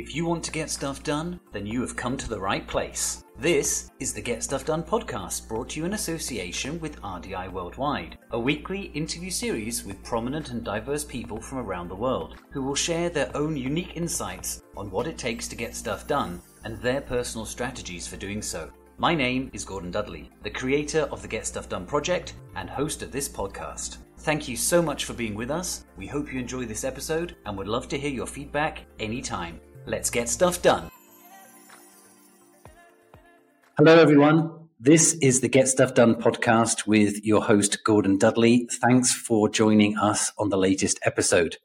If you want to get stuff done, then you have come to the right place. This is the Get Stuff Done podcast brought to you in association with RDI Worldwide, a weekly interview series with prominent and diverse people from around the world who will share their own unique insights on what it takes to get stuff done and their personal strategies for doing so. My name is Gordon Dudley, the creator of the Get Stuff Done project and host of this podcast. Thank you so much for being with us. We hope you enjoy this episode and would love to hear your feedback anytime. Let's get stuff done. Hello, everyone. This is the Get Stuff Done podcast with your host, Gordon Dudley. Thanks for joining us on the latest episode.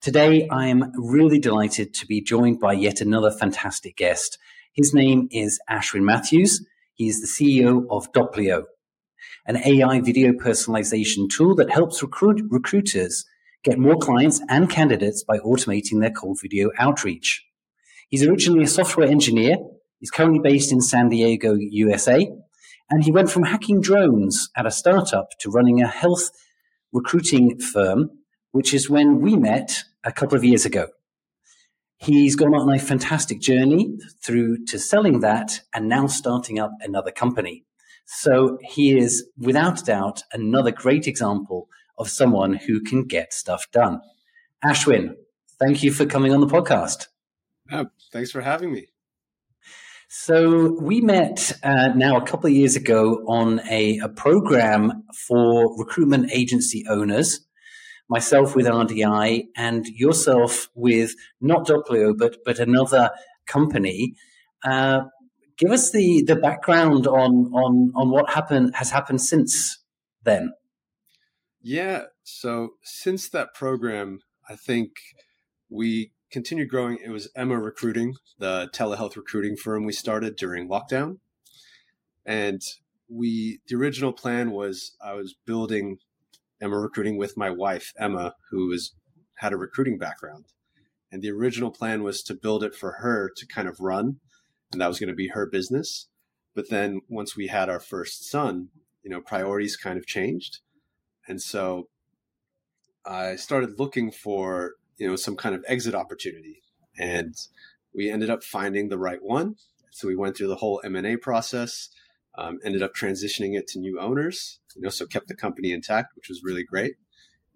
Today, I am really delighted to be joined by yet another fantastic guest. His name is Ashwin Mathews. He is the CEO of Dopplio, an AI video personalization tool that helps recruit recruiters get more clients and candidates by automating their cold video outreach. He's originally a software engineer. He's currently based in San Diego, USA. And he went from hacking drones at a startup to running a health recruiting firm, which is when we met a couple of years ago. He's gone on a fantastic journey through to selling that and now starting up another company. So he is without doubt another great example of someone who can get stuff done. Ashwin, thank you for coming on the podcast. Oh, thanks for having me. So we met uh, now a couple of years ago on a, a, program for recruitment agency owners. Myself with RDI and yourself with not Dopplio, but but another company. Uh, give us the the background on on on what happened has happened since then. Yeah. So since that program, I think we continued growing. It was Emma Recruiting, the telehealth recruiting firm we started during lockdown. And we, the original plan was I was building Emma Recruiting with my wife, Emma, who was, had a recruiting background. And the original plan was to build it for her to kind of run, and that was going to be her business. But then once we had our first son, you know, priorities kind of changed. And so I started looking for you know some kind of exit opportunity. And we ended up finding the right one. So we went through the whole m&a process um, ended up transitioning it to new owners you know so kept the company intact which was really great.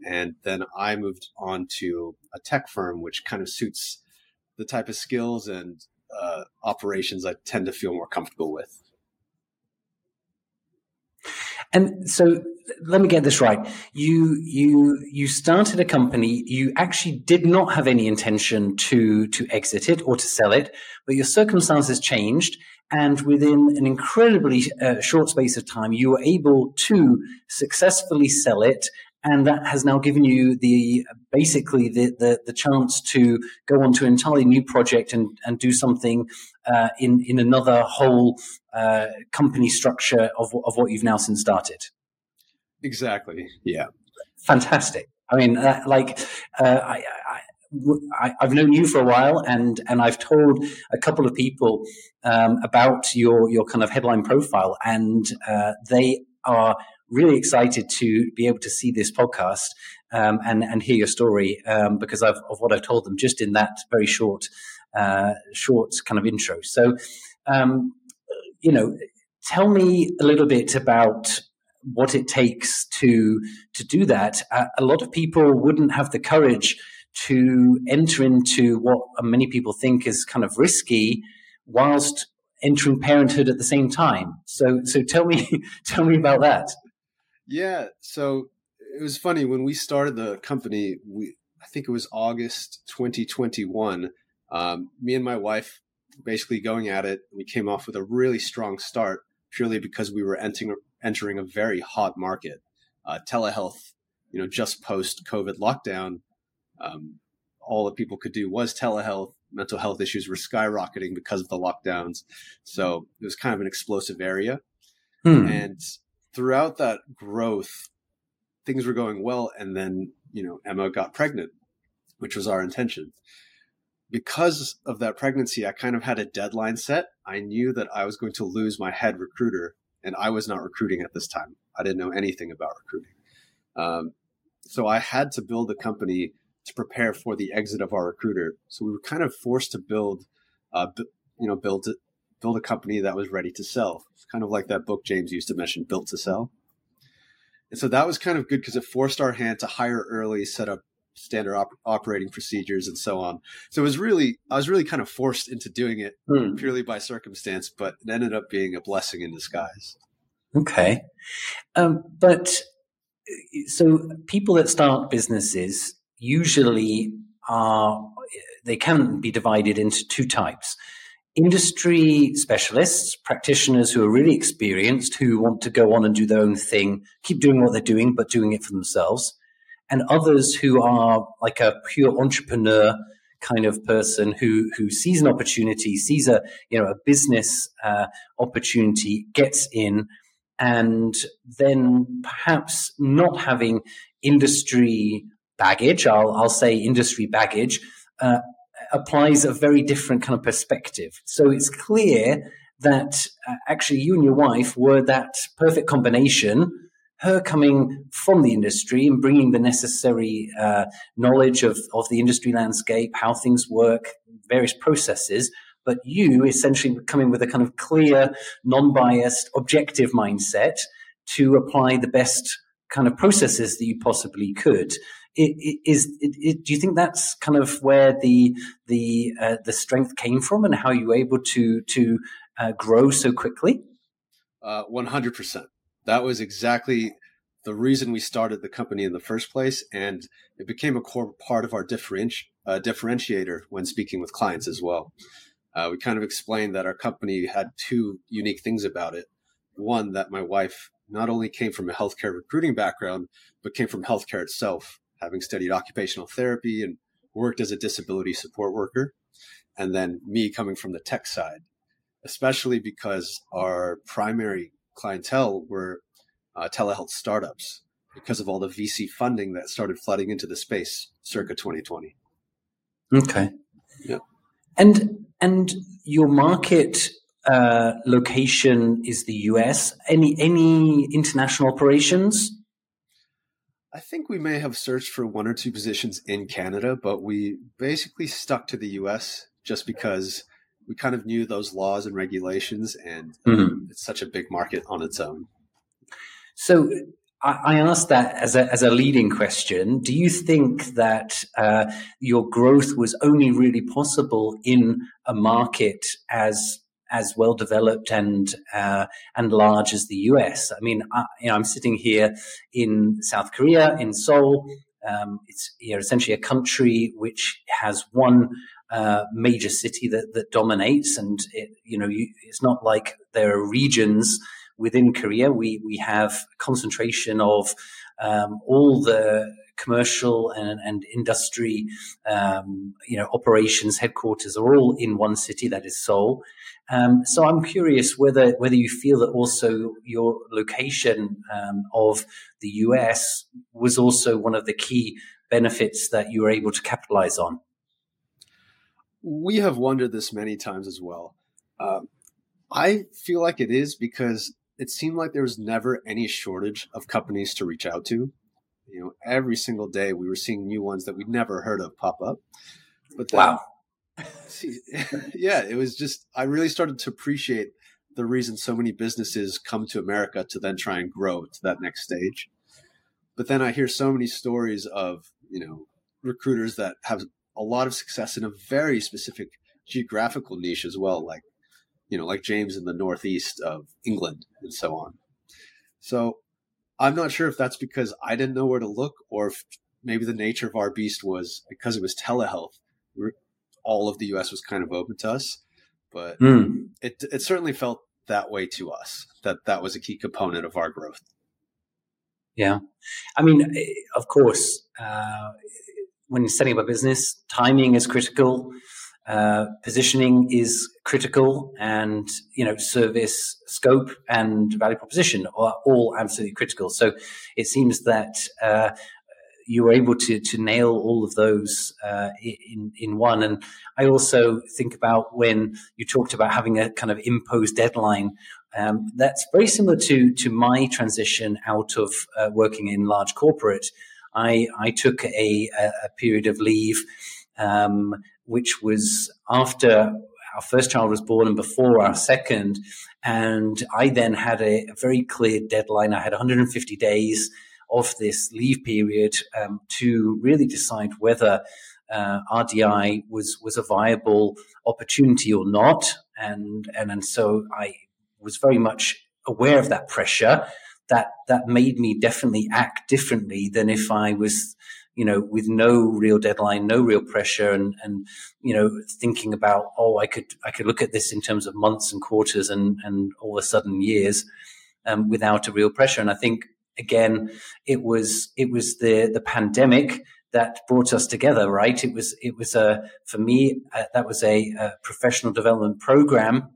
And then i moved on to a tech firm which kind of suits the type of skills and uh, operations i tend to feel more comfortable with and so let me get this right. You you you started a company. You actually did not have any intention to to exit it or to sell it, but your circumstances changed, and within an incredibly uh, short space of time, you were able to successfully sell it and that has now given you the basically the, the, the chance to go on to an entirely new project and, and do something uh, in in another whole uh, company structure of of what you've now since started. Exactly. Yeah. Fantastic. I mean, uh, like uh, I, I, have known you for a while, and and I've told a couple of people um, about your your kind of headline profile, and uh, they are really excited to be able to see this podcast um, and and hear your story um, because of, of, what I've told them just in that very short uh, short kind of intro. So, um, you know, tell me a little bit about what it takes to to do that. Uh, a lot of people wouldn't have the courage to enter into what many people think is kind of risky, whilst entering parenthood at the same time. So, so tell me, tell me about that. Yeah. So it was funny when we started the company. We I think it was August 2021. Um, me and my wife basically going at it. We came off with a really strong start purely because we were entering entering a very hot market. Uh, telehealth, you know, just post COVID lockdown, um, all that people could do was telehealth. Mental health issues were skyrocketing because of the lockdowns. So it was kind of an explosive area. Hmm. And throughout that growth, things were going well. And then, you know, Emma got pregnant, which was our intention. Because of that pregnancy, I kind of had a deadline set. I knew that I was going to lose my head recruiter, and I was not recruiting at this time. I didn't know anything about recruiting. Um, so I had to build a company to prepare for the exit of our recruiter. So we were kind of forced to build, uh, you know, build build a company that was ready to sell. It's kind of like that book James used to mention, Built to Sell. And so that was kind of good because it forced our hand to hire early, set up standard op- operating procedures and so on. So it was really, I was really kind of forced into doing it hmm. purely by circumstance, but it ended up being a blessing in disguise. Okay. Um, but so people that start businesses usually are, they can be divided into two types industry specialists, practitioners who are really experienced, who want to go on and do their own thing, keep doing what they're doing, but doing it for themselves, and others who are like a pure entrepreneur kind of person who who sees an opportunity, sees a you know a business uh, opportunity, gets in, and then perhaps not having industry baggage. I'll I'll say industry baggage. Uh, applies a very different kind of perspective. So it's clear that uh, actually you and your wife were that perfect combination. Her coming from the industry and bringing the necessary uh, knowledge of, of the industry landscape, how things work, various processes, but you essentially coming with a kind of clear, non biased, objective mindset to apply the best kind of processes that you possibly could is it, do you think that's kind of where the the uh, the strength came from and how you were able to to uh, grow so quickly? Uh, one hundred percent. That was exactly the reason we started the company in the first place, and it became a core part of our differenti- uh, differentiator when speaking with clients as well. Uh, we kind of explained that our company had two unique things about it. One, that my wife not only came from a healthcare recruiting background, but came from healthcare itself having studied occupational therapy and worked as a disability support worker. And then me coming from the tech side, especially because our primary clientele were uh, telehealth startups because of all the VC funding that started flooding into the space circa 2020. Okay. Yeah. And and your market uh, location is the US. Any any international operations? I think we may have searched for one or two positions in Canada, but we basically stuck to the US just because we kind of knew those laws and regulations, and mm-hmm. it's such a big market on its own. So I asked that as a, as a leading question. Do you think that uh, your growth was only really possible in a market as as well developed and uh, and large as the US. I mean, I, you know, I'm sitting here in South Korea, in Seoul. Um, it's you know, essentially a country which has one uh, major city that, that dominates, and it, you know, you, it's not like there are regions within Korea. We we have a concentration of um, all the commercial and, and industry, um, you know, operations headquarters are all in one city, that is Seoul. Um, so I'm curious whether whether you feel that also your location um, of the US was also one of the key benefits that you were able to capitalize on. We have wondered this many times as well. Uh, I feel like it is because it seemed like there was never any shortage of companies to reach out to. You know, every single day we were seeing new ones that we'd never heard of pop up. But then, wow yeah, it was just, I really started to appreciate the reason so many businesses come to America to then try and grow to that next stage. But then I hear so many stories of, you know, recruiters that have a lot of success in a very specific geographical niche as well, like, you know, like James in the Northeast of England and so on. So I'm not sure if that's because I didn't know where to look or if maybe the nature of our beast was because it was telehealth all of the U.S. was kind of open to us, but mm. it it certainly felt that way to us. That that was a key component of our growth. Yeah, I mean, eh, of course, uh, when setting up a business, timing is critical. Uh, positioning is critical, and you know, service scope and value proposition are all absolutely critical. So it seems that uh, you were able to to nail all of those uh, in in one. And I also think about when you talked about having a kind of imposed deadline. Um, that's very similar to to my transition out of uh, working in large corporate. I, I took a, a period of leave, um, which was after our first child was born and before our second. And I then had a, a very clear deadline. I had 150 days of this leave period um, to really decide whether uh, RDI was was a viable opportunity or not, and and and so I was very much aware of that pressure. That that made me definitely act differently than if I was you know, with no real deadline, no real pressure, and and you know, thinking about oh, I could I could look at this in terms of months and quarters and and all of a sudden years, um, without a real pressure. And I think again, it was it was the the pandemic that brought us together, right? It was it was a for me uh, that was a, a professional development program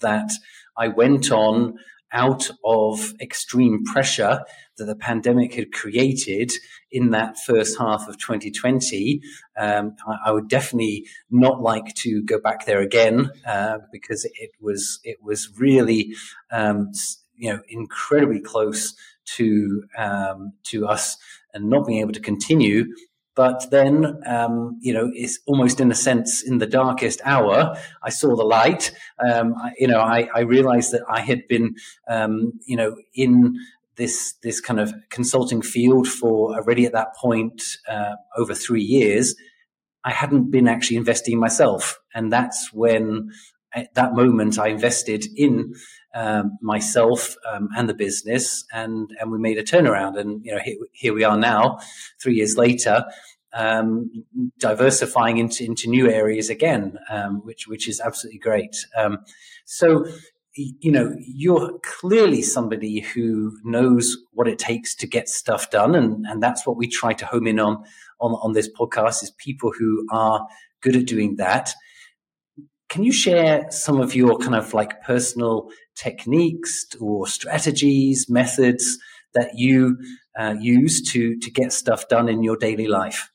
that I went on out of extreme pressure that the pandemic had created in that first half of 2020. Um, I, I, would definitely not like to go back there again uh, because it was it was really um, you know incredibly close to um, to us and not being able to continue. But then, um, you know, it's almost in a sense in the darkest hour. I saw the light. Um, I, you know, I, I, realized that I had been, um, you know, in this this kind of consulting field for already at that point uh, over three years. I hadn't been actually investing myself, and that's when at that moment I invested in um, myself um, and the business, and and we made a turnaround. And you know, here, here we are now, three years later, um, diversifying into into new areas again, um, which which is absolutely great. Um, so. You know, you're clearly somebody who knows what it takes to get stuff done, and, and that's what we try to home in on, on on this podcast is people who are good at doing that. Can you share some of your kind of like personal techniques or strategies, methods that you uh, use to to get stuff done in your daily life?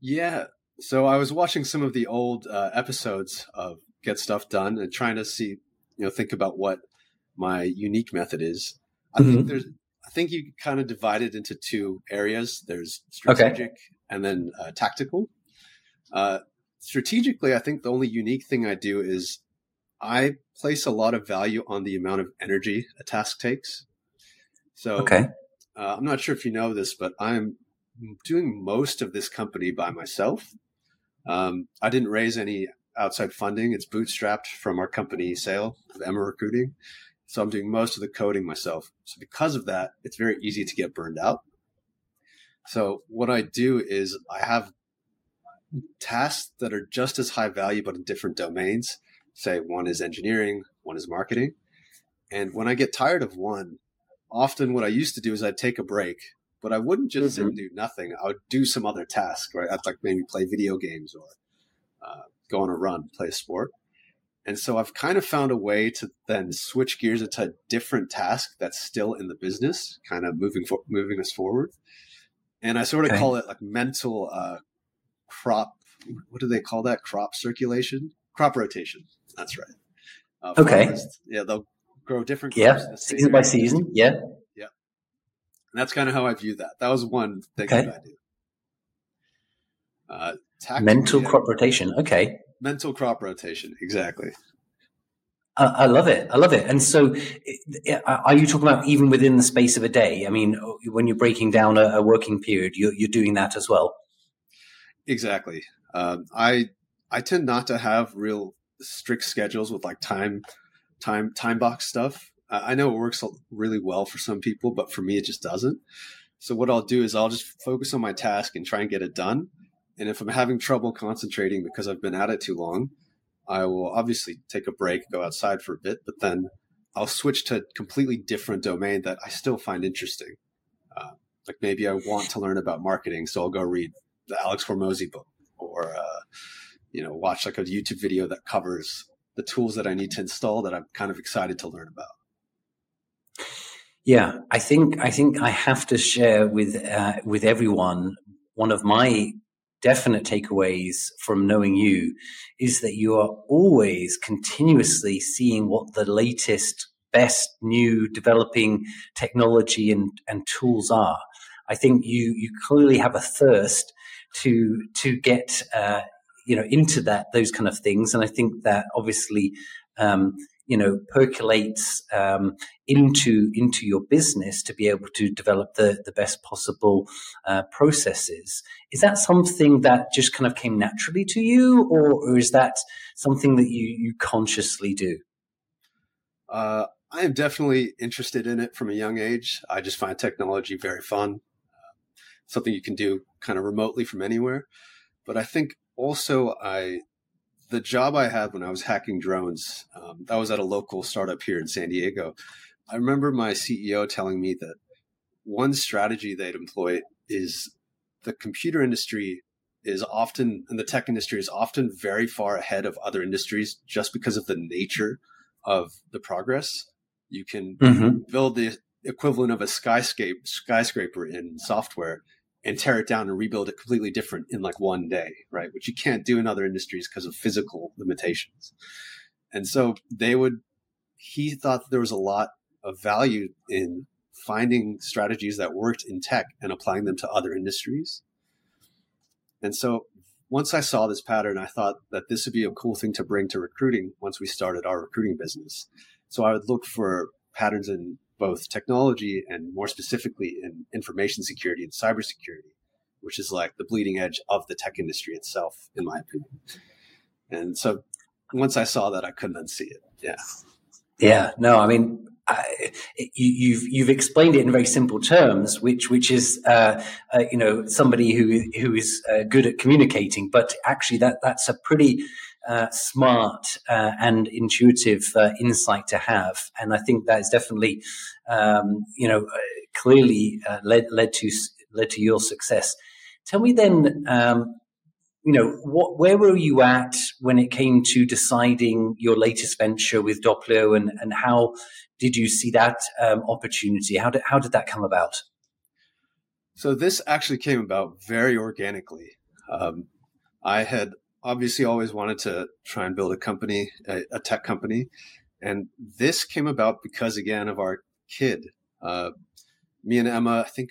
Yeah. So I was watching some of the old uh, episodes of Get Stuff Done and trying to see, you know, think about what my unique method is. I mm-hmm. think there's, I think you kind of divide it into two areas. There's strategic okay. and then uh, tactical. Uh, strategically, I think the only unique thing I do is I place a lot of value on the amount of energy a task takes. So, okay. Uh, I'm not sure if you know this, but I'm doing most of this company by myself. Um, I didn't raise any outside funding. It's bootstrapped from our company sale of Emma Recruiting. So I'm doing most of the coding myself. So because of that, it's very easy to get burned out. So what I do is I have tasks that are just as high value, but in different domains. Say one is engineering, one is marketing. And when I get tired of one, often what I used to do is I'd take a break but I wouldn't just mm-hmm. do nothing. I would do some other task, right? I'd like maybe play video games or uh, go on a run, play a sport. And so I've kind of found a way to then switch gears into a different task that's still in the business, kind of moving for, moving us forward. And I sort of okay. call it like mental uh, crop. What do they call that? Crop circulation, crop rotation. That's right. Uh, okay. yeah, they'll grow different. Yeah, season by season. Yeah. And that's kind of how I view that. That was one thing okay. that I do. Uh, mental crop rotation. Okay. Mental crop rotation. Exactly. I love it. I love it. And so, are you talking about even within the space of a day? I mean, when you're breaking down a, a working period, you're, you're, doing that as well. Exactly. Um, I I tend not to have real strict schedules with like time time time box stuff. I know it works really well for some people, but for me, it just doesn't. So what I'll do is I'll just focus on my task and try and get it done. And if I'm having trouble concentrating because I've been at it too long, I will obviously take a break, go outside for a bit, but then I'll switch to a completely different domain that I still find interesting. Uh, like maybe I want to learn about marketing, so I'll go read the Alex Hormozi book, or uh, you know, watch like a YouTube video that covers the tools that I need to install that I'm kind of excited to learn about. Yeah, I think I think I have to share with uh, with everyone one of my definite takeaways from knowing you is that you are always continuously seeing what the latest best new developing technology and, and tools are I think you you clearly have a thirst to to get uh, you know into that those kind of things, and I think that obviously. Um, you know percolates um, into into your business to be able to develop the the best possible uh, processes. Is that something that just kind of came naturally to you, or, or is that something that you you consciously do? Uh, I am definitely interested in it from a young age. I just find technology very fun, something you can do kind of remotely from anywhere. But I think also I, the job I had when I was hacking drones, um, that was at a local startup here in San Diego. I remember my CEO telling me that one strategy they'd employ is the computer industry is often and the tech industry is often very far ahead of other industries just because of the nature of the progress. You can mm-hmm. build the equivalent of a skyscape skyscraper in software and tear it down and rebuild it completely different in like one day, right? Which you can't do in other industries because of physical limitations. And so they would, he thought there was a lot of value in finding strategies that worked in tech and applying them to other industries. And so once I saw this pattern, I thought that this would be a cool thing to bring to recruiting once we started our recruiting business. So I would look for patterns in both technology and more specifically in information security and cybersecurity, which is like the bleeding edge of the tech industry itself, in my opinion. And so once I saw that, I couldn't unsee it. Yeah. Yeah. No, I mean, I, you, have you've explained it in very simple terms, which which is uh, uh, you know somebody who who is uh, good at communicating, but actually that that's a pretty uh, smart uh, and intuitive uh, insight to have, and I think that is definitely um, you know clearly led led to led to your success. Tell me then. Um, you know, what, where were you at when it came to deciding your latest venture with Dopplio and, and how did you see that um, opportunity? How did, how did that come about? So this actually came about very organically. Um, I had obviously always wanted to try and build a company, a, a, tech company. And this came about because, again, of our kid. Uh, me and Emma, I think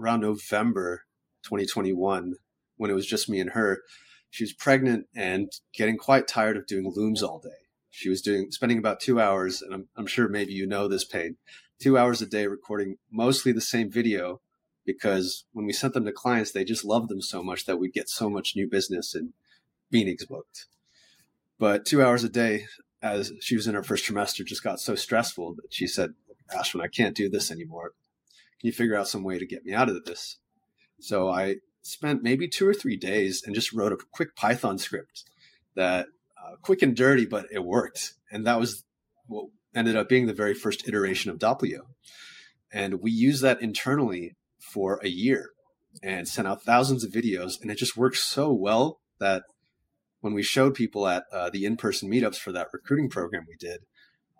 around November 2021, when it was just me and her. She was pregnant and getting quite tired of doing looms all day. She was doing spending about two hours, and I'm, I'm sure maybe you know this pain, two hours a day recording mostly the same video because when we sent them to clients, they just loved them so much that we'd get so much new business and meetings booked. But two hours a day, as she was in her first trimester, just got so stressful that she said, Ashwin, I can't do this anymore. Can you figure out some way to get me out of this? So I spent maybe two or three days and just wrote a quick Python script that uh, quick and dirty, but it worked. And that was what ended up being the very first iteration of Dopplio. And we used that internally for a year and sent out thousands of videos. And it just worked so well that when we showed people at uh, the in-person meetups for that recruiting program we did,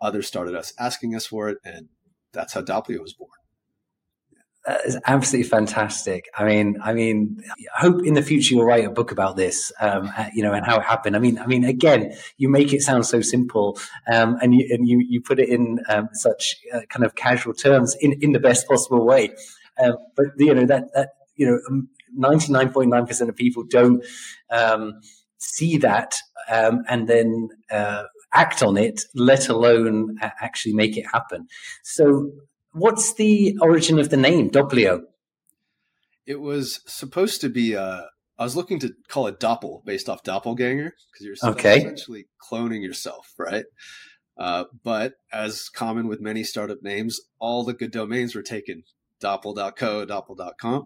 others started us asking us for it. And that's how Dopplio was born. That is absolutely fantastic. I mean, I mean, I hope in the future you'll write a book about this, um, uh, you know, and how it happened. I mean, I mean, again, you make it sound so simple, um, and you and you you put it in um, such uh, kind of casual terms in in the best possible way. Um, but you know that that you know, um, ninety nine point nine percent of people don't um, see that and then. Uh, act on it, let alone actually make it happen. So what's the origin of the name Dopplio? It was supposed to be. Uh, I was looking to call it Doppel, based off doppelganger, because you're okay. essentially cloning yourself, right? Uh, but as common with many startup names, all the good domains were taken. Doppel.co, Doppel.com.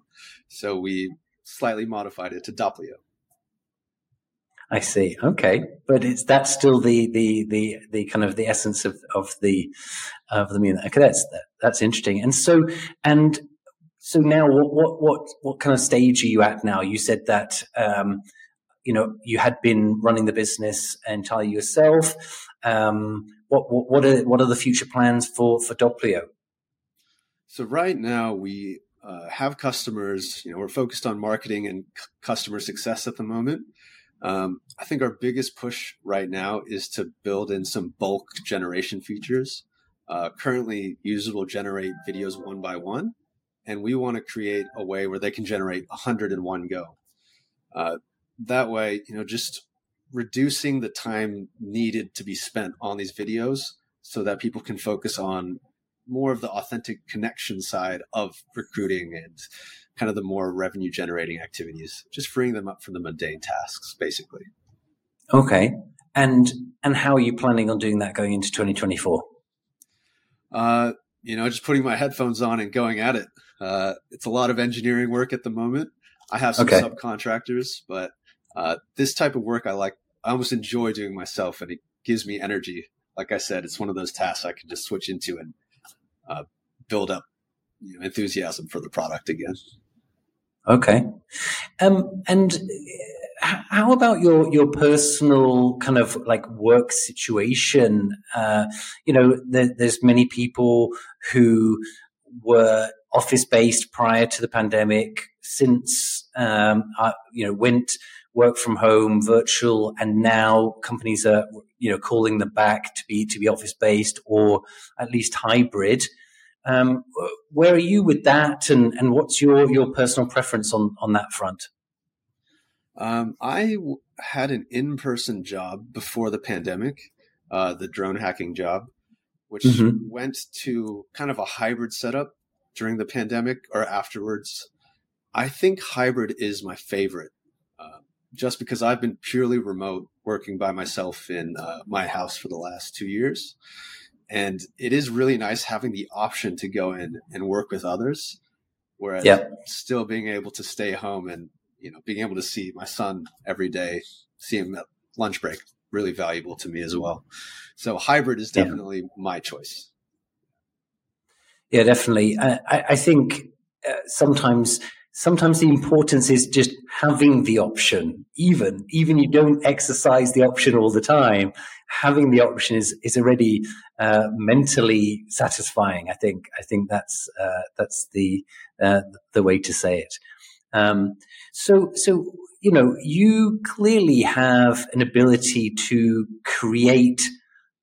So we slightly modified it to Dopplio. I see. Okay, but it's that's still the the the the kind of the essence of of the of the meaning. Okay, that's that, that's interesting. And so and so now, what what what what kind of stage are you at now? You said that um, you know you had been running the business entirely yourself. Um, what, what what are what are the future plans for for? So right now we uh, have customers. You know, we're focused on marketing and c- customer success at the moment. Um, I think our biggest push right now is to build in some bulk generation features. Uh, currently, users will generate videos one by one, and we want to create a way where they can generate 100 in one go. Uh, that way, you know, just reducing the time needed to be spent on these videos so that people can focus on more of the authentic connection side of recruiting and kind of the more revenue generating activities, just freeing them up from the mundane tasks, basically. Okay. And and how are you planning on doing that going into 2024? Uh, you know, just putting my headphones on and going at it. Uh, it's a lot of engineering work at the moment. I have some okay. subcontractors, but uh, this type of work I like. I almost enjoy doing myself, and it gives me energy. Like I said, it's one of those tasks I can just switch into and uh, build up you know, enthusiasm for the product again. Okay, um, and how about your your personal kind of like work situation? Uh, you know, there, there's many people who were office based prior to the pandemic. Since um, uh, you know went work from home, virtual, and now companies are you know calling them back to be to be office based or at least hybrid. Um, where are you with that, and, and what's your, your personal preference on, on that front? Um, I w- had an in person job before the pandemic, uh, the drone hacking job, which mm-hmm. went to kind of a hybrid setup during the pandemic or afterwards. I think hybrid is my favorite, uh, just because I've been purely remote working by myself in uh, my house for the last two years. And it is really nice having the option to go in and work with others, whereas still being able to stay home and you know, being able to see my son every day, see him at lunch break, really valuable to me as well. So hybrid is definitely yeah. my choice. Yeah, definitely. I, I think uh, sometimes sometimes the importance is just having the option even even you don't exercise the option all the time having the option is is already uh, mentally satisfying i think i think that's uh, that's the uh, the way to say it um, so, so you know, you clearly have an ability to create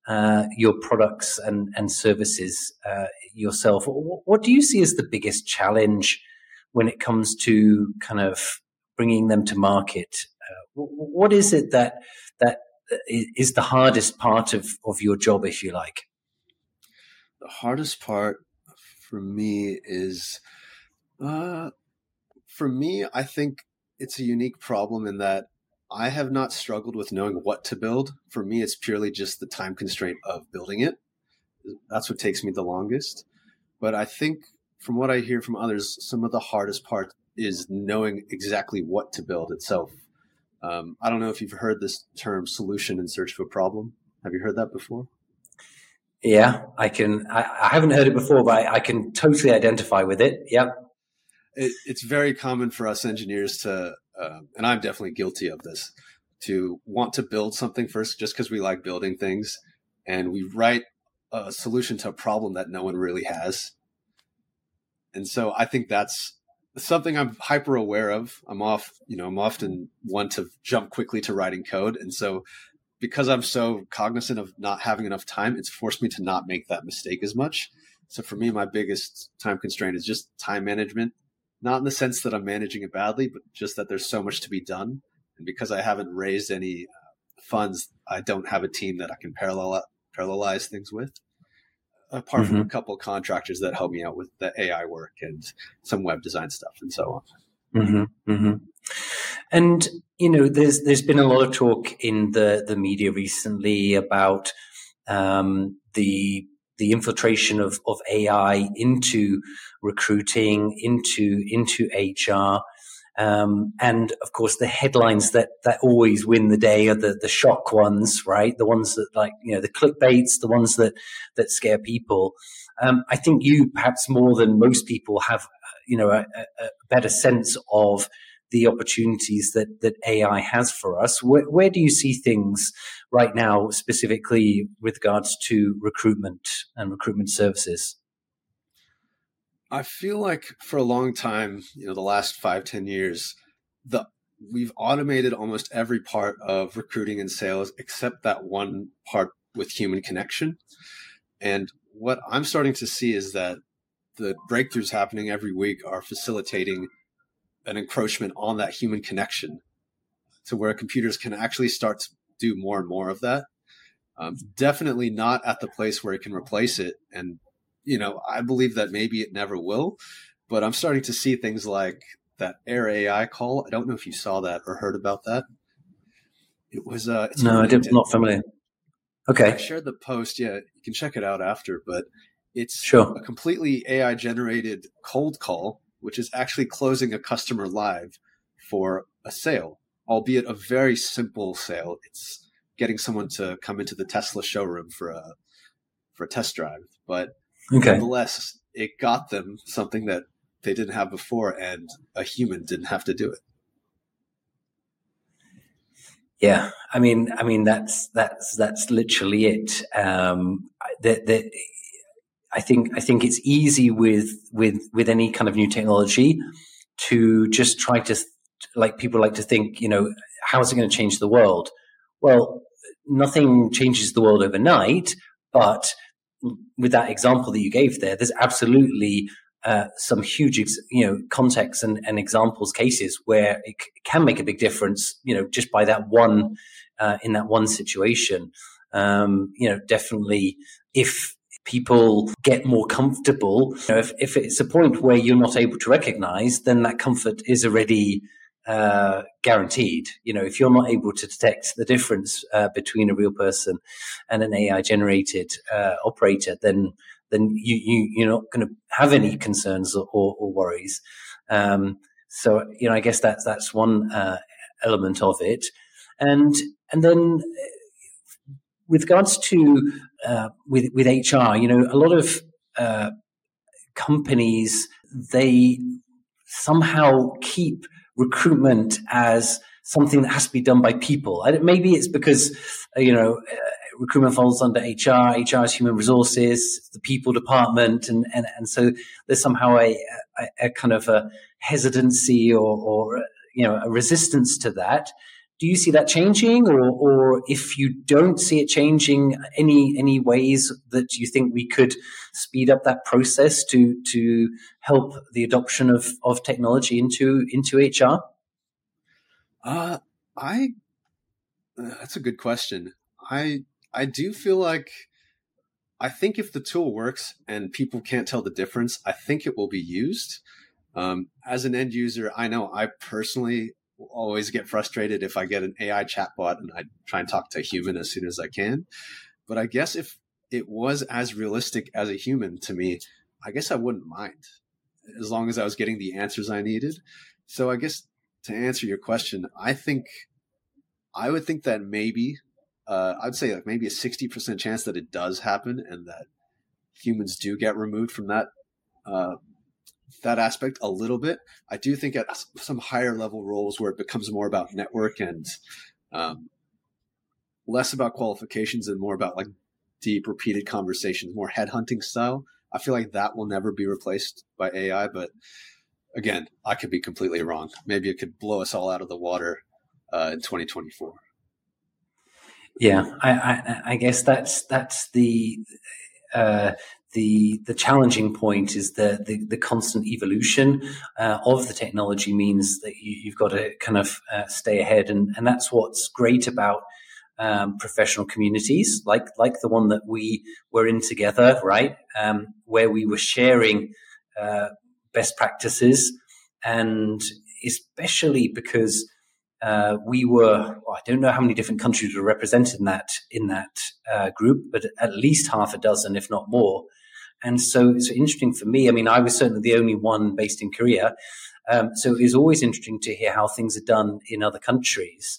uh, your products and and services uh, yourself. What do you see as the biggest challenge when it comes to kind of bringing them to market? Uh, what is it that that is the hardest part of of your job, if you like? The hardest part for me is uh, for me, I think it's a unique problem in that I have not struggled with knowing what to build. For me, it's purely just the time constraint of building it. That's what takes me the longest. But I think from what I hear from others, some of the hardest part is knowing exactly what to build itself. Um, I don't know if you've heard this term solution in search of a problem. Have you heard that before? Yeah, I can. I, I haven't heard it before, but I, I can totally identify with it. Yeah it, it's very common for us engineers to, uh, and I'm definitely guilty of this, to want to build something first just because we like building things, and we write a solution to a problem that no one really has. And so I think that's something I'm hyper aware of. I'm off, you know, I'm often one to jump quickly to writing code. And so because I'm so cognizant of not having enough time, it's forced me to not make that mistake as much. So for me, my biggest time constraint is just time management not in the sense that I'm managing it badly, but just that there's so much to be done. And because I haven't raised any uh, funds, I don't have a team that I can parallel parallelize things with. Apart mm-hmm. from a couple of contractors that help me out with the AI work and some web design stuff and so on. Mm-hmm. Mm-hmm. And you know, there's there's been a lot of talk in the the media recently about um, the the infiltration of, of AI into recruiting, into into HR. Um, and of course, the headlines that, that always win the day are the, the shock ones, right? The ones that like, you know, the clickbaits, the ones that, that scare people. Um, I think you perhaps more than most people have, you know, a, a better sense of the opportunities that, that AI has for us. Where, where, do you see things right now, specifically with regards to recruitment and recruitment services? I feel like for a long time, you know, the last five, ten years, the we've automated almost every part of recruiting and sales except that one part with human connection. And what I'm starting to see is that the breakthroughs happening every week are facilitating an encroachment on that human connection to where computers can actually start to do more and more of that. Um, definitely not at the place where it can replace it. And, you know, I believe that maybe it never will, but I'm starting to see things like that Air AI call. I don't know if you saw that or heard about that. It was, uh, no, I'm not familiar. Okay. I shared the post. Yeah, you can check it out after, but it's sure. a completely AI generated cold call, which is actually closing a customer live for a sale, albeit a very simple sale. It's getting someone to come into the Tesla showroom for a for a test drive. But okay. nonetheless, it got them something that they didn't have before, and a human didn't have to do it. Yeah, I mean, I mean that's that's that's literally it. Um, that that I think I think it's easy with with with any kind of new technology to just try to like people like to think, you know, how is it going to change the world? Well, nothing changes the world overnight, but with that example that you gave there, there's absolutely uh, some huge, you know, contexts and, and, examples, cases where it c- can make a big difference, you know, just by that one, uh, in that one situation. Um, you know, definitely if people get more comfortable, you know, if, if it's a point where you're not able to recognize, then that comfort is already uh, guaranteed. You know, if you're not able to detect the difference uh, between a real person and an AI generated uh, operator, then then you, you you're not going to have any concerns or, or worries. Um, so you know, I guess that's that's one uh, element of it, and and then uh, with regards to uh, with with HR, you know, a lot of companies they somehow keep recruitment as something that has to be done by people. And maybe it's because uh, you know uh, recruitment falls under HR. HR is human resources, the people department, and and, and so there's somehow a, a, a kind of a hesitancy or, or uh, you know a resistance to that. Do you see that changing, or, or if you don't see it changing, any any ways that you think we could speed up that process to to help the adoption of, of technology into into HR? Uh, I that's a good question. I I do feel like I think if the tool works and people can't tell the difference, I think it will be used. Um, as an end user, I know I personally always get frustrated if I get an AI chatbot and I try and talk to a human as soon as I can. But I guess if it was as realistic as a human to me, I guess I wouldn't mind as long as I was getting the answers I needed. So I guess to answer your question, I think I would think that maybe uh, I'd say like maybe a 60% chance that it does happen and that humans do get removed from that uh, that aspect a little bit. I do think at some higher level roles where it becomes more about network and um, less about qualifications and more about like deep repeated conversations, more headhunting style. I feel like that will never be replaced by AI, but again, I could be completely wrong. Maybe it could blow us all out of the water uh, in 2024. Yeah, I, I, I guess that's that's the uh, the the challenging point is the the, the constant evolution uh, of the technology means that you, have got to kind of uh, stay ahead, and and that's what's great about. Um, professional communities like like the one that we were in together, right? Um, where we were sharing uh, best practices, and especially because uh, we were well, I don't know how many different countries were represented in that in that uh, group, but at least half a dozen, if not more. And so it's interesting for me. I mean, I was certainly the only one based in Korea, um, so it is always interesting to hear how things are done in other countries.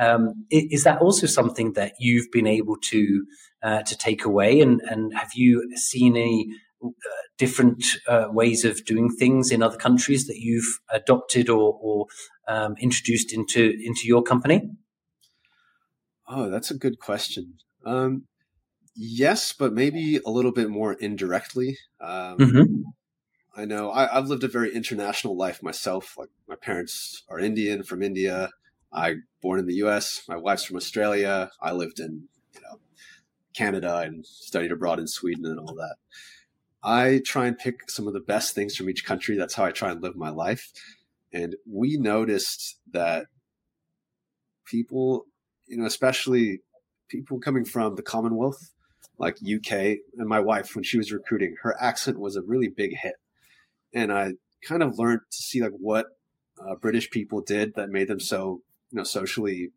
Um, is that also something that you've been able to uh, to take away, and and have you seen any uh, different uh, ways of doing things in other countries that you've adopted or, or um, introduced into into your company? Oh, that's a good question. Um, yes, but maybe a little bit more indirectly. Um, mm-hmm. I know I, have lived a very international life myself. Like my parents are Indian from India. I born in the U.S. My wife's from Australia. I lived in you know Canada and studied abroad in Sweden and all that. I try and pick some of the best things from each country. That's how I try and live my life. And we noticed that people, you know, especially people coming from the Commonwealth, like UK, and my wife, when she was recruiting, her accent was a really big hit. And I kind of learned to see like what uh, British people did that made them so, you know, socially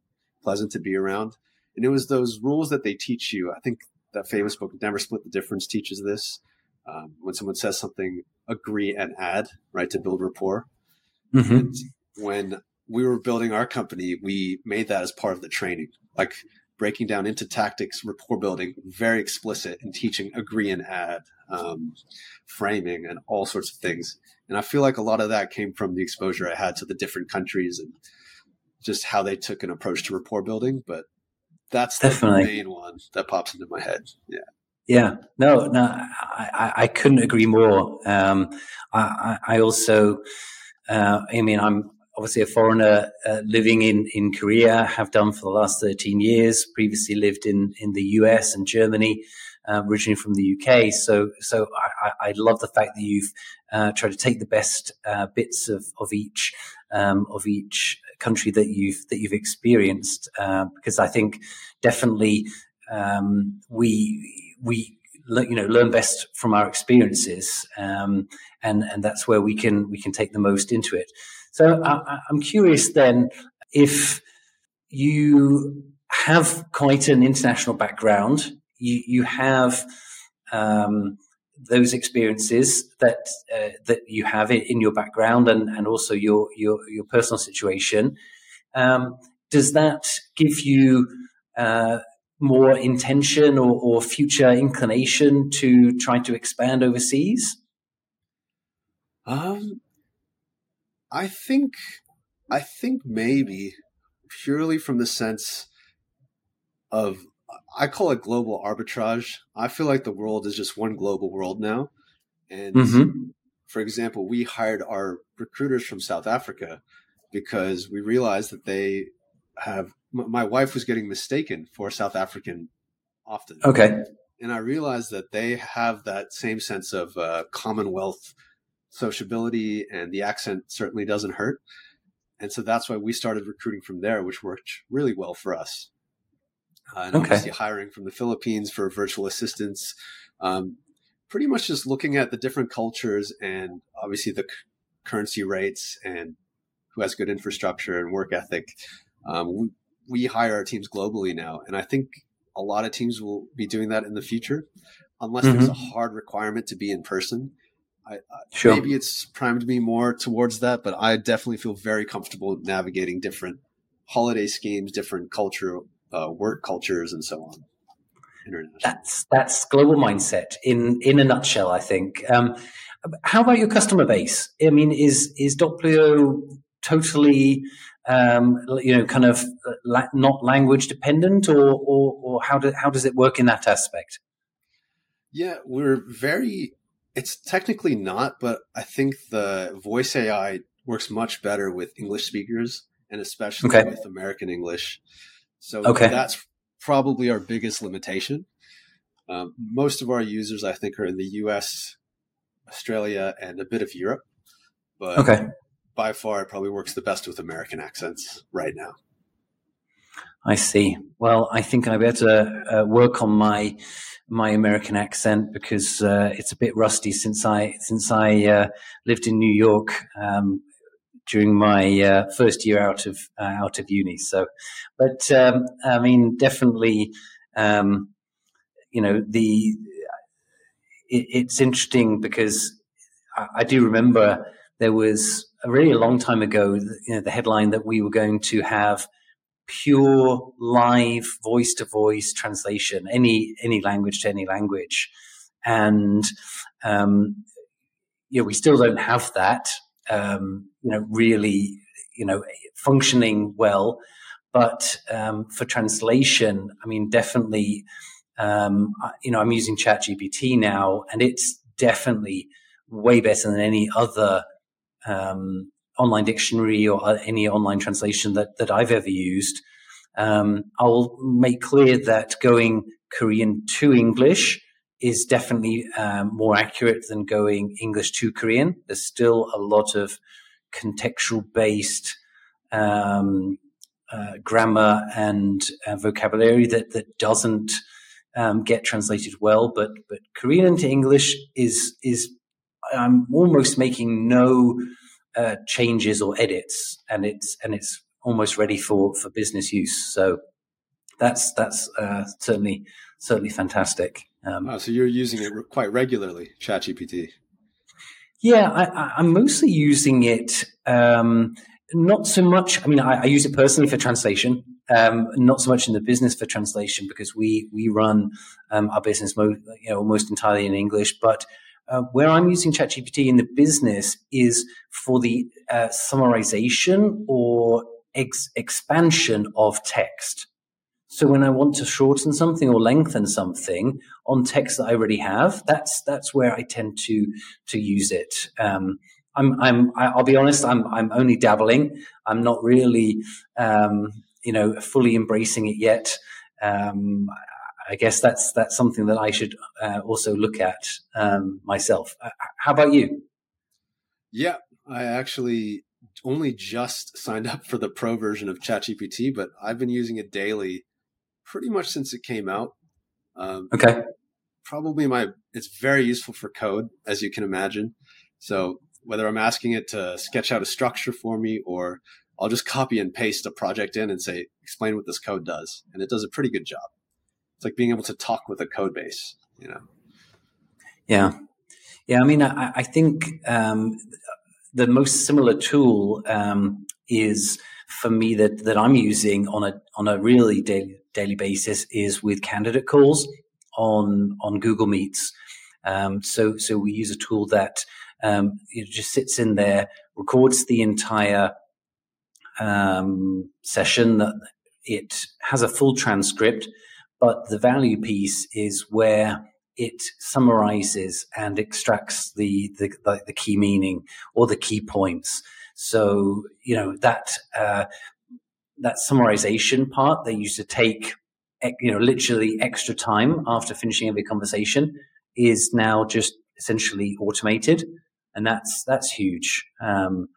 pleasant to be around. And it was those rules that they teach you. I think that famous book, Never Split the Difference, teaches this. Um, when someone says something, agree and add, right, to build rapport. Mm-hmm. When we were building our company, we made that as part of the training, like breaking down into tactics, rapport building, very explicit, and teaching agree and add, um, framing, and all sorts of things. And I feel like a lot of that came from the exposure I had to the different countries and just how they took an approach to rapport building. But that's Definitely. the main one that pops into my head. Yeah. Yeah, no, no, I, I couldn't agree more. Um, I, I also, uh, I mean, I'm obviously a foreigner uh, living in, in Korea, have done for the last 13 years, previously lived in, in the US and Germany, uh, originally from the UK. So, so I, I love the fact that you've uh, tried to take the best uh, bits of, of each, um, of each country that you've, that you've experienced, uh, because I think definitely, um, we, we you know learn best from our experiences um, and and that's where we can we can take the most into it so I, i'm curious then if you have quite an international background you you have um, those experiences that uh, that you have in your background and and also your your your personal situation um, does that give you uh, more intention or, or future inclination to try to expand overseas? Um, I think, I think maybe purely from the sense of, I call it global arbitrage. I feel like the world is just one global world now. And mm-hmm. for example, we hired our recruiters from South Africa because we realized that they have my wife was getting mistaken for South African often. Okay. And I realized that they have that same sense of uh, Commonwealth sociability, and the accent certainly doesn't hurt. And so that's why we started recruiting from there, which worked really well for us. Uh, and okay. obviously hiring from the Philippines for virtual assistants. Um, pretty much just looking at the different cultures and obviously the c- currency rates and who has good infrastructure and work ethic. Um, we, we hire our teams globally now, and I think a lot of teams will be doing that in the future, unless mm-hmm. there's a hard requirement to be in person. I, sure. Maybe it's primed me more towards that, but I definitely feel very comfortable navigating different holiday schemes, different culture, uh, work cultures, and so on. That's that's global mindset in in a nutshell. I think. Um, how about your customer base? I mean, is is Dopplio totally um, you know, kind of uh, la- not language dependent, or, or, or how, do, how does it work in that aspect? Yeah, we're very, it's technically not, but I think the voice AI works much better with English speakers and especially okay. with American English. So okay. that's probably our biggest limitation. Um, most of our users, I think, are in the US, Australia, and a bit of Europe. But okay by far it probably works the best with American accents right now. I see. Well, I think I better uh, work on my my American accent because uh, it's a bit rusty since I since I uh, lived in New York um, during my uh, first year out of uh, out of uni. So, but um, I mean, definitely, um, you know, the it, it's interesting because I, I do remember there was a really long time ago, you know, the headline that we were going to have pure live voice to voice translation, any any language to any language, and um, you know we still don't have that. Um, you know, really, you know, functioning well. But um, for translation, I mean, definitely, um, you know, I'm using ChatGPT now, and it's definitely way better than any other um, online dictionary or any online translation that, that I've ever used. Um, I'll make clear that going Korean to English is definitely um, more accurate than going English to Korean. There's still a lot of contextual based um, uh, grammar and uh, vocabulary that that doesn't um, get translated well. But but Korean into English is is I'm almost making no uh, changes or edits, and it's and it's almost ready for for business use. So that's that's uh, certainly certainly fantastic. Um, wow, so you're using it quite regularly, ChatGPT. Yeah, I, am mostly using it. Um, not so much. I mean, I, I, use it personally for translation. Um, not so much in the business for translation because we we run um, our business mo- you know almost entirely in English. But uh, where I'm using ChatGPT in the business is for the uh, summarization or ex- expansion of text. So when I want to shorten something or lengthen something on text that I already have, that's that's where I tend to to use it. Um, I'm I'm I'll be honest, I'm I'm only dabbling. I'm not really um, you know fully embracing it yet. Um, I guess that's that's something that I should uh, also look at um, myself. Uh, how about you? Yeah, I actually only just signed up for the pro version of ChatGPT, but I've been using it daily pretty much since it came out. Um, okay. Probably my it's very useful for code, as you can imagine. So whether I'm asking it to sketch out a structure for me or I'll just copy and paste a project in and say, explain what this code does. And it does a pretty good job. Like being able to talk with a code base, you know? Yeah. Yeah. I mean, I, I think um, the most similar tool um, is for me that, that I'm using on a, on a really daily, daily basis is with candidate calls on, on Google Meets. Um, so, so we use a tool that um, it just sits in there, records the entire um, session. It has a full transcript, but the value piece is where it summarizes and extracts the, the, the key meaning or the key points. So you know that uh, that summarization part they used to take you know literally extra time after finishing every conversation is now just essentially automated and that's that's huge. Um,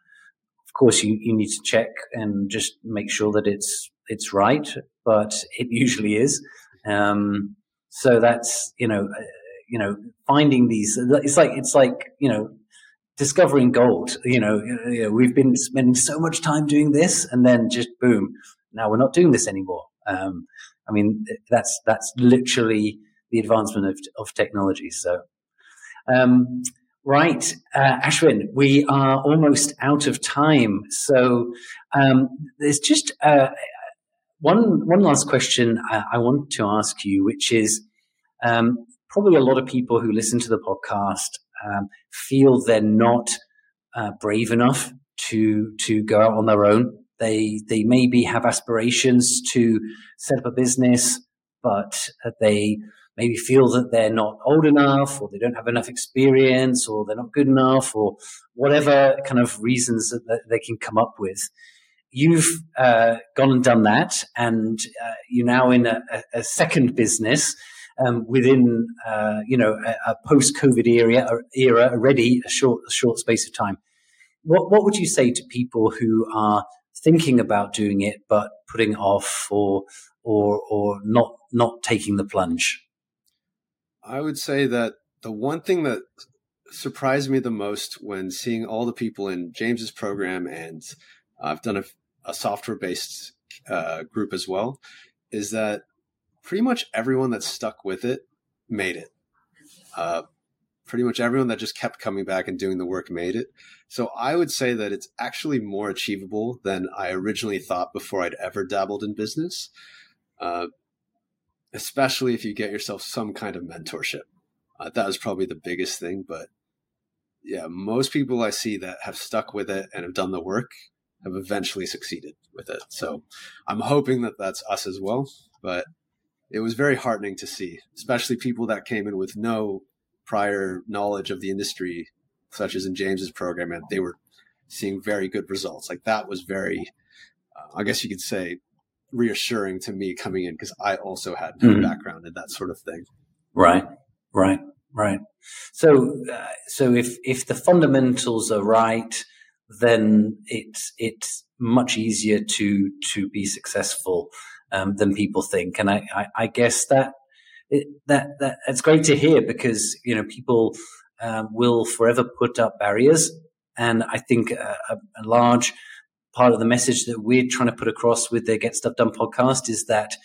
of course, you, you need to check and just make sure that it's it's right, but it usually is. Um, so that's you know uh, you know finding these. It's like it's like you know discovering gold. You know, you know, we've been spending so much time doing this, and then just boom, now we're not doing this anymore. Um, I mean, that's that's literally the advancement of, of technology. So, um, Right, uh, Ashwin, we are almost out of time. So um, there's just uh, one one last question I, I, want to ask you, which is um, probably a lot of people who listen to the podcast um, feel they're not uh, brave enough to to go out on their own. They they maybe have aspirations to set up a business, but they maybe feel that they're not old enough or they don't have enough experience or they're not good enough or whatever kind of reasons that, that they can come up with. You've uh, gone and done that, and uh, you're now in a, a second business um, within, uh, you know, a, a post-COVID era, era already a short, a short space of time. What, what would you say to people who are thinking about doing it but putting off or or or not not taking the plunge? I would say that the one thing that surprised me the most when seeing all the people in James's program, and I've done a, a software based uh, group as well, is that pretty much everyone that stuck with it made it. Uh, pretty much everyone that just kept coming back and doing the work made it. So I would say that it's actually more achievable than I originally thought before I'd ever dabbled in business. Uh, especially if you get yourself some kind of mentorship. Uh, that was probably the biggest thing. But yeah, most people I see that have stuck with it and have done the work have eventually succeeded with it. So I'm hoping that that's us as well. But it was very heartening to see, especially people that came in with no prior knowledge of the industry, such as in James's program, and they were seeing very good results. Like that was very, uh, I guess you could say, reassuring to me coming in because I also had no mm-hmm. background in that sort of thing. Right. Right, right. So, uh, so if if the fundamentals are right, then it's it's much easier to to be successful um, than people think. And I, I, I guess that it, that that it's great to hear because you know people um, will forever put up barriers, and I think a, a, large part of the message that we're trying to put across with the Get Stuff Done podcast is that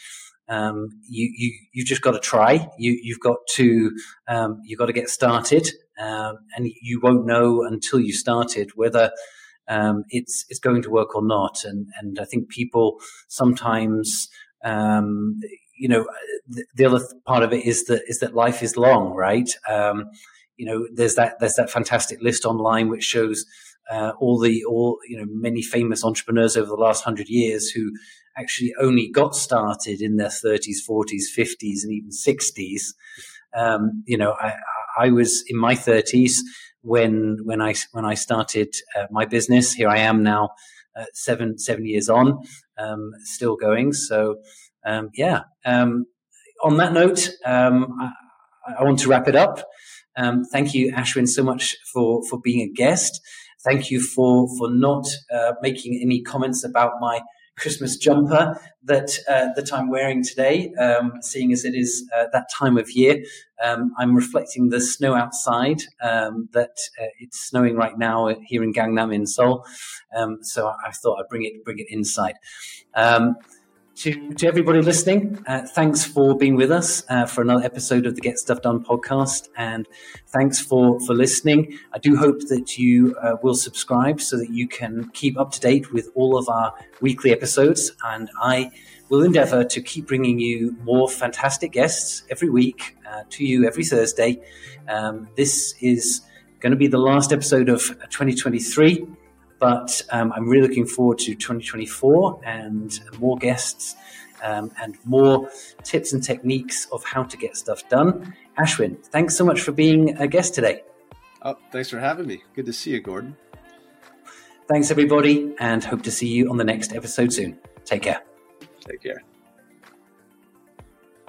um, you you you just got to try. You you've got to um, you've got to get started, um, and you won't know until you started whether um, it's it's going to work or not. And and I think people sometimes. Um, you know, the, the, other part of it is that is that life is long, right? Um, you know, there's that there's that fantastic list online which shows uh, all the all you know many famous entrepreneurs over the last hundred years who actually only got started in their 30s, 40s, 50s, and even 60s. Um, you know, I, I was in my 30s when when I when I started uh, my business. Here I am now, uh, seven seven years on, um, still going. So um, yeah. Um, on that note, um, I, I, want to wrap it up. Um, thank you, Ashwin, so much for for being a guest. Thank you for for not uh, making any comments about my Christmas jumper that uh, that I'm wearing today, um, seeing as it is uh, that time of year. Um, I'm reflecting the snow outside. Um, that uh, it's snowing right now here in Gangnam in Seoul, um, so I, I, thought I'd bring it bring it inside. To, to everybody listening, uh, thanks for being with us uh, for another episode of the Get Stuff Done podcast. And thanks for, for listening. I do hope that you uh, will subscribe so that you can keep up to date with all of our weekly episodes. And I will endeavor to keep bringing you more fantastic guests every week uh, to you every Thursday. Um, this is going to be the last episode of 2023. But um, I'm really looking forward to 2024 and more guests um, and more tips and techniques of how to get stuff done. Ashwin, thanks so much for being a guest today. Oh, thanks for having me. Good to see you, Gordon. Thanks, everybody, and hope to see you on the next episode soon. Take care. Take care.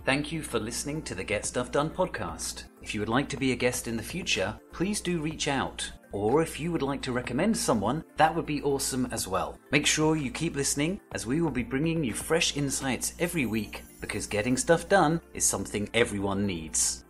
Thank you for listening to the Get Stuff Done podcast. If you would like to be a guest in the future, please do reach out. Or if you would like to recommend someone, that would be awesome as well. Make sure you keep listening as we will be bringing you fresh insights every week because getting stuff done is something everyone needs.